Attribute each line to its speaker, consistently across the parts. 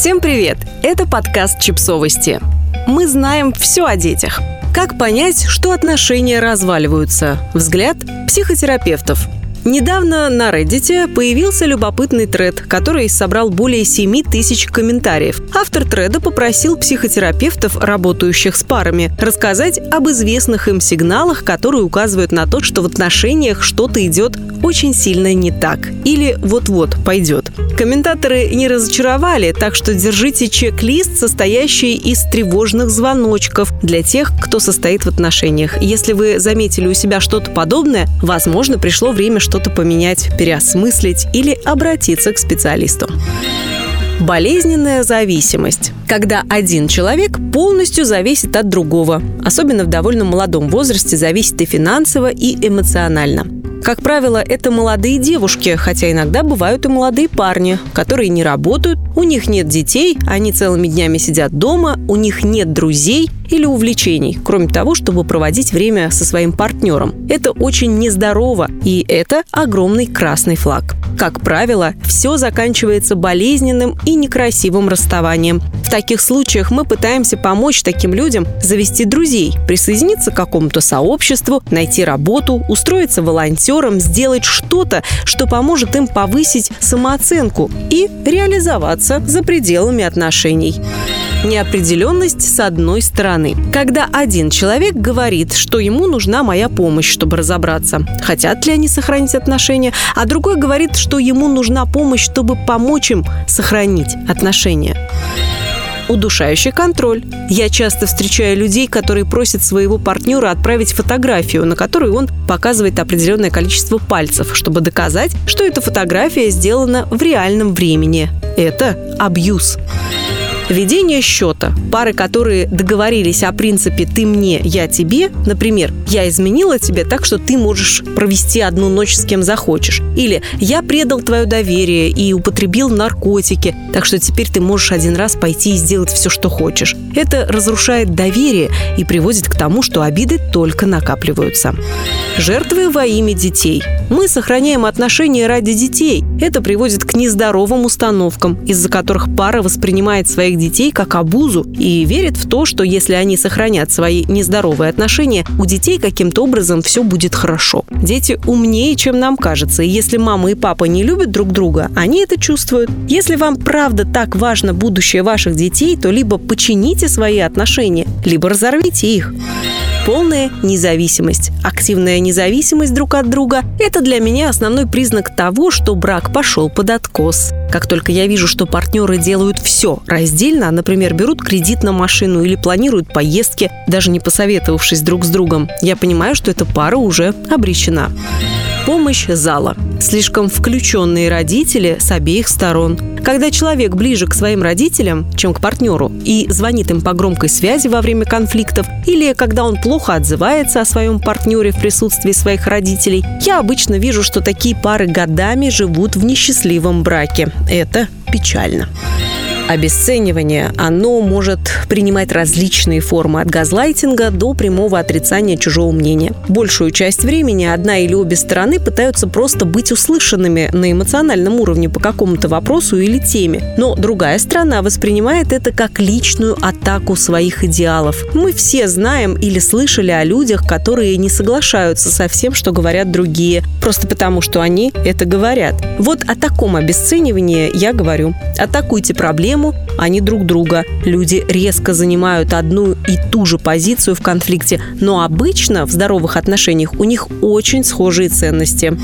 Speaker 1: Всем привет! Это подкаст «Чипсовости». Мы знаем все о детях. Как понять, что отношения разваливаются? Взгляд психотерапевтов – Недавно на Reddit появился любопытный тред, который собрал более 7 тысяч комментариев. Автор треда попросил психотерапевтов, работающих с парами, рассказать об известных им сигналах, которые указывают на то, что в отношениях что-то идет очень сильно не так или вот-вот пойдет. Комментаторы не разочаровали, так что держите чек-лист, состоящий из тревожных звоночков для тех, кто состоит в отношениях. Если вы заметили у себя что-то подобное, возможно, пришло время что-то поменять, переосмыслить или обратиться к специалисту. Болезненная зависимость. Когда один человек полностью зависит от другого. Особенно в довольно молодом возрасте зависит и финансово, и эмоционально. Как правило, это молодые девушки, хотя иногда бывают и молодые парни, которые не работают, у них нет детей, они целыми днями сидят дома, у них нет друзей или увлечений, кроме того, чтобы проводить время со своим партнером. Это очень нездорово, и это огромный красный флаг. Как правило, все заканчивается болезненным и некрасивым расставанием. В таких случаях мы пытаемся помочь таким людям завести друзей, присоединиться к какому-то сообществу, найти работу, устроиться волонтером, сделать что-то, что поможет им повысить самооценку и реализоваться за пределами отношений. Неопределенность с одной стороны. Когда один человек говорит, что ему нужна моя помощь, чтобы разобраться, хотят ли они сохранить отношения, а другой говорит, что ему нужна помощь, чтобы помочь им сохранить отношения удушающий контроль. Я часто встречаю людей, которые просят своего партнера отправить фотографию, на которой он показывает определенное количество пальцев, чтобы доказать, что эта фотография сделана в реальном времени. Это абьюз. Ведение счета. Пары, которые договорились о принципе «ты мне, я тебе», например, «я изменила тебе так, что ты можешь провести одну ночь с кем захочешь», или «я предал твое доверие и употребил наркотики, так что теперь ты можешь один раз пойти и сделать все, что хочешь». Это разрушает доверие и приводит к тому, что обиды только накапливаются. Жертвы во имя детей. Мы сохраняем отношения ради детей. Это приводит к нездоровым установкам, из-за которых пара воспринимает своих детей как обузу и верит в то, что если они сохранят свои нездоровые отношения, у детей каким-то образом все будет хорошо. Дети умнее, чем нам кажется, и если мама и папа не любят друг друга, они это чувствуют. Если вам правда так важно будущее ваших детей, то либо почините свои отношения, либо разорвите их полная независимость. Активная независимость друг от друга – это для меня основной признак того, что брак пошел под откос. Как только я вижу, что партнеры делают все раздельно, например, берут кредит на машину или планируют поездки, даже не посоветовавшись друг с другом, я понимаю, что эта пара уже обречена. Помощь зала. Слишком включенные родители с обеих сторон. Когда человек ближе к своим родителям, чем к партнеру, и звонит им по громкой связи во время конфликтов, или когда он плохо отзывается о своем партнере в присутствии своих родителей, я обычно вижу, что такие пары годами живут в несчастливом браке. Это печально обесценивание, оно может принимать различные формы от газлайтинга до прямого отрицания чужого мнения. Большую часть времени одна или обе стороны пытаются просто быть услышанными на эмоциональном уровне по какому-то вопросу или теме, но другая сторона воспринимает это как личную атаку своих идеалов. Мы все знаем или слышали о людях, которые не соглашаются со всем, что говорят другие, просто потому что они это говорят. Вот о таком обесценивании я говорю. Атакуйте проблему, проблему, не друг друга. Люди резко занимают одну и ту же позицию в конфликте, но обычно в здоровых отношениях у них очень схожие ценности.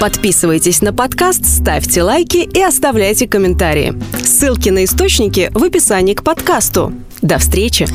Speaker 1: Подписывайтесь на подкаст, ставьте лайки и оставляйте комментарии. Ссылки на источники в описании к подкасту. До встречи!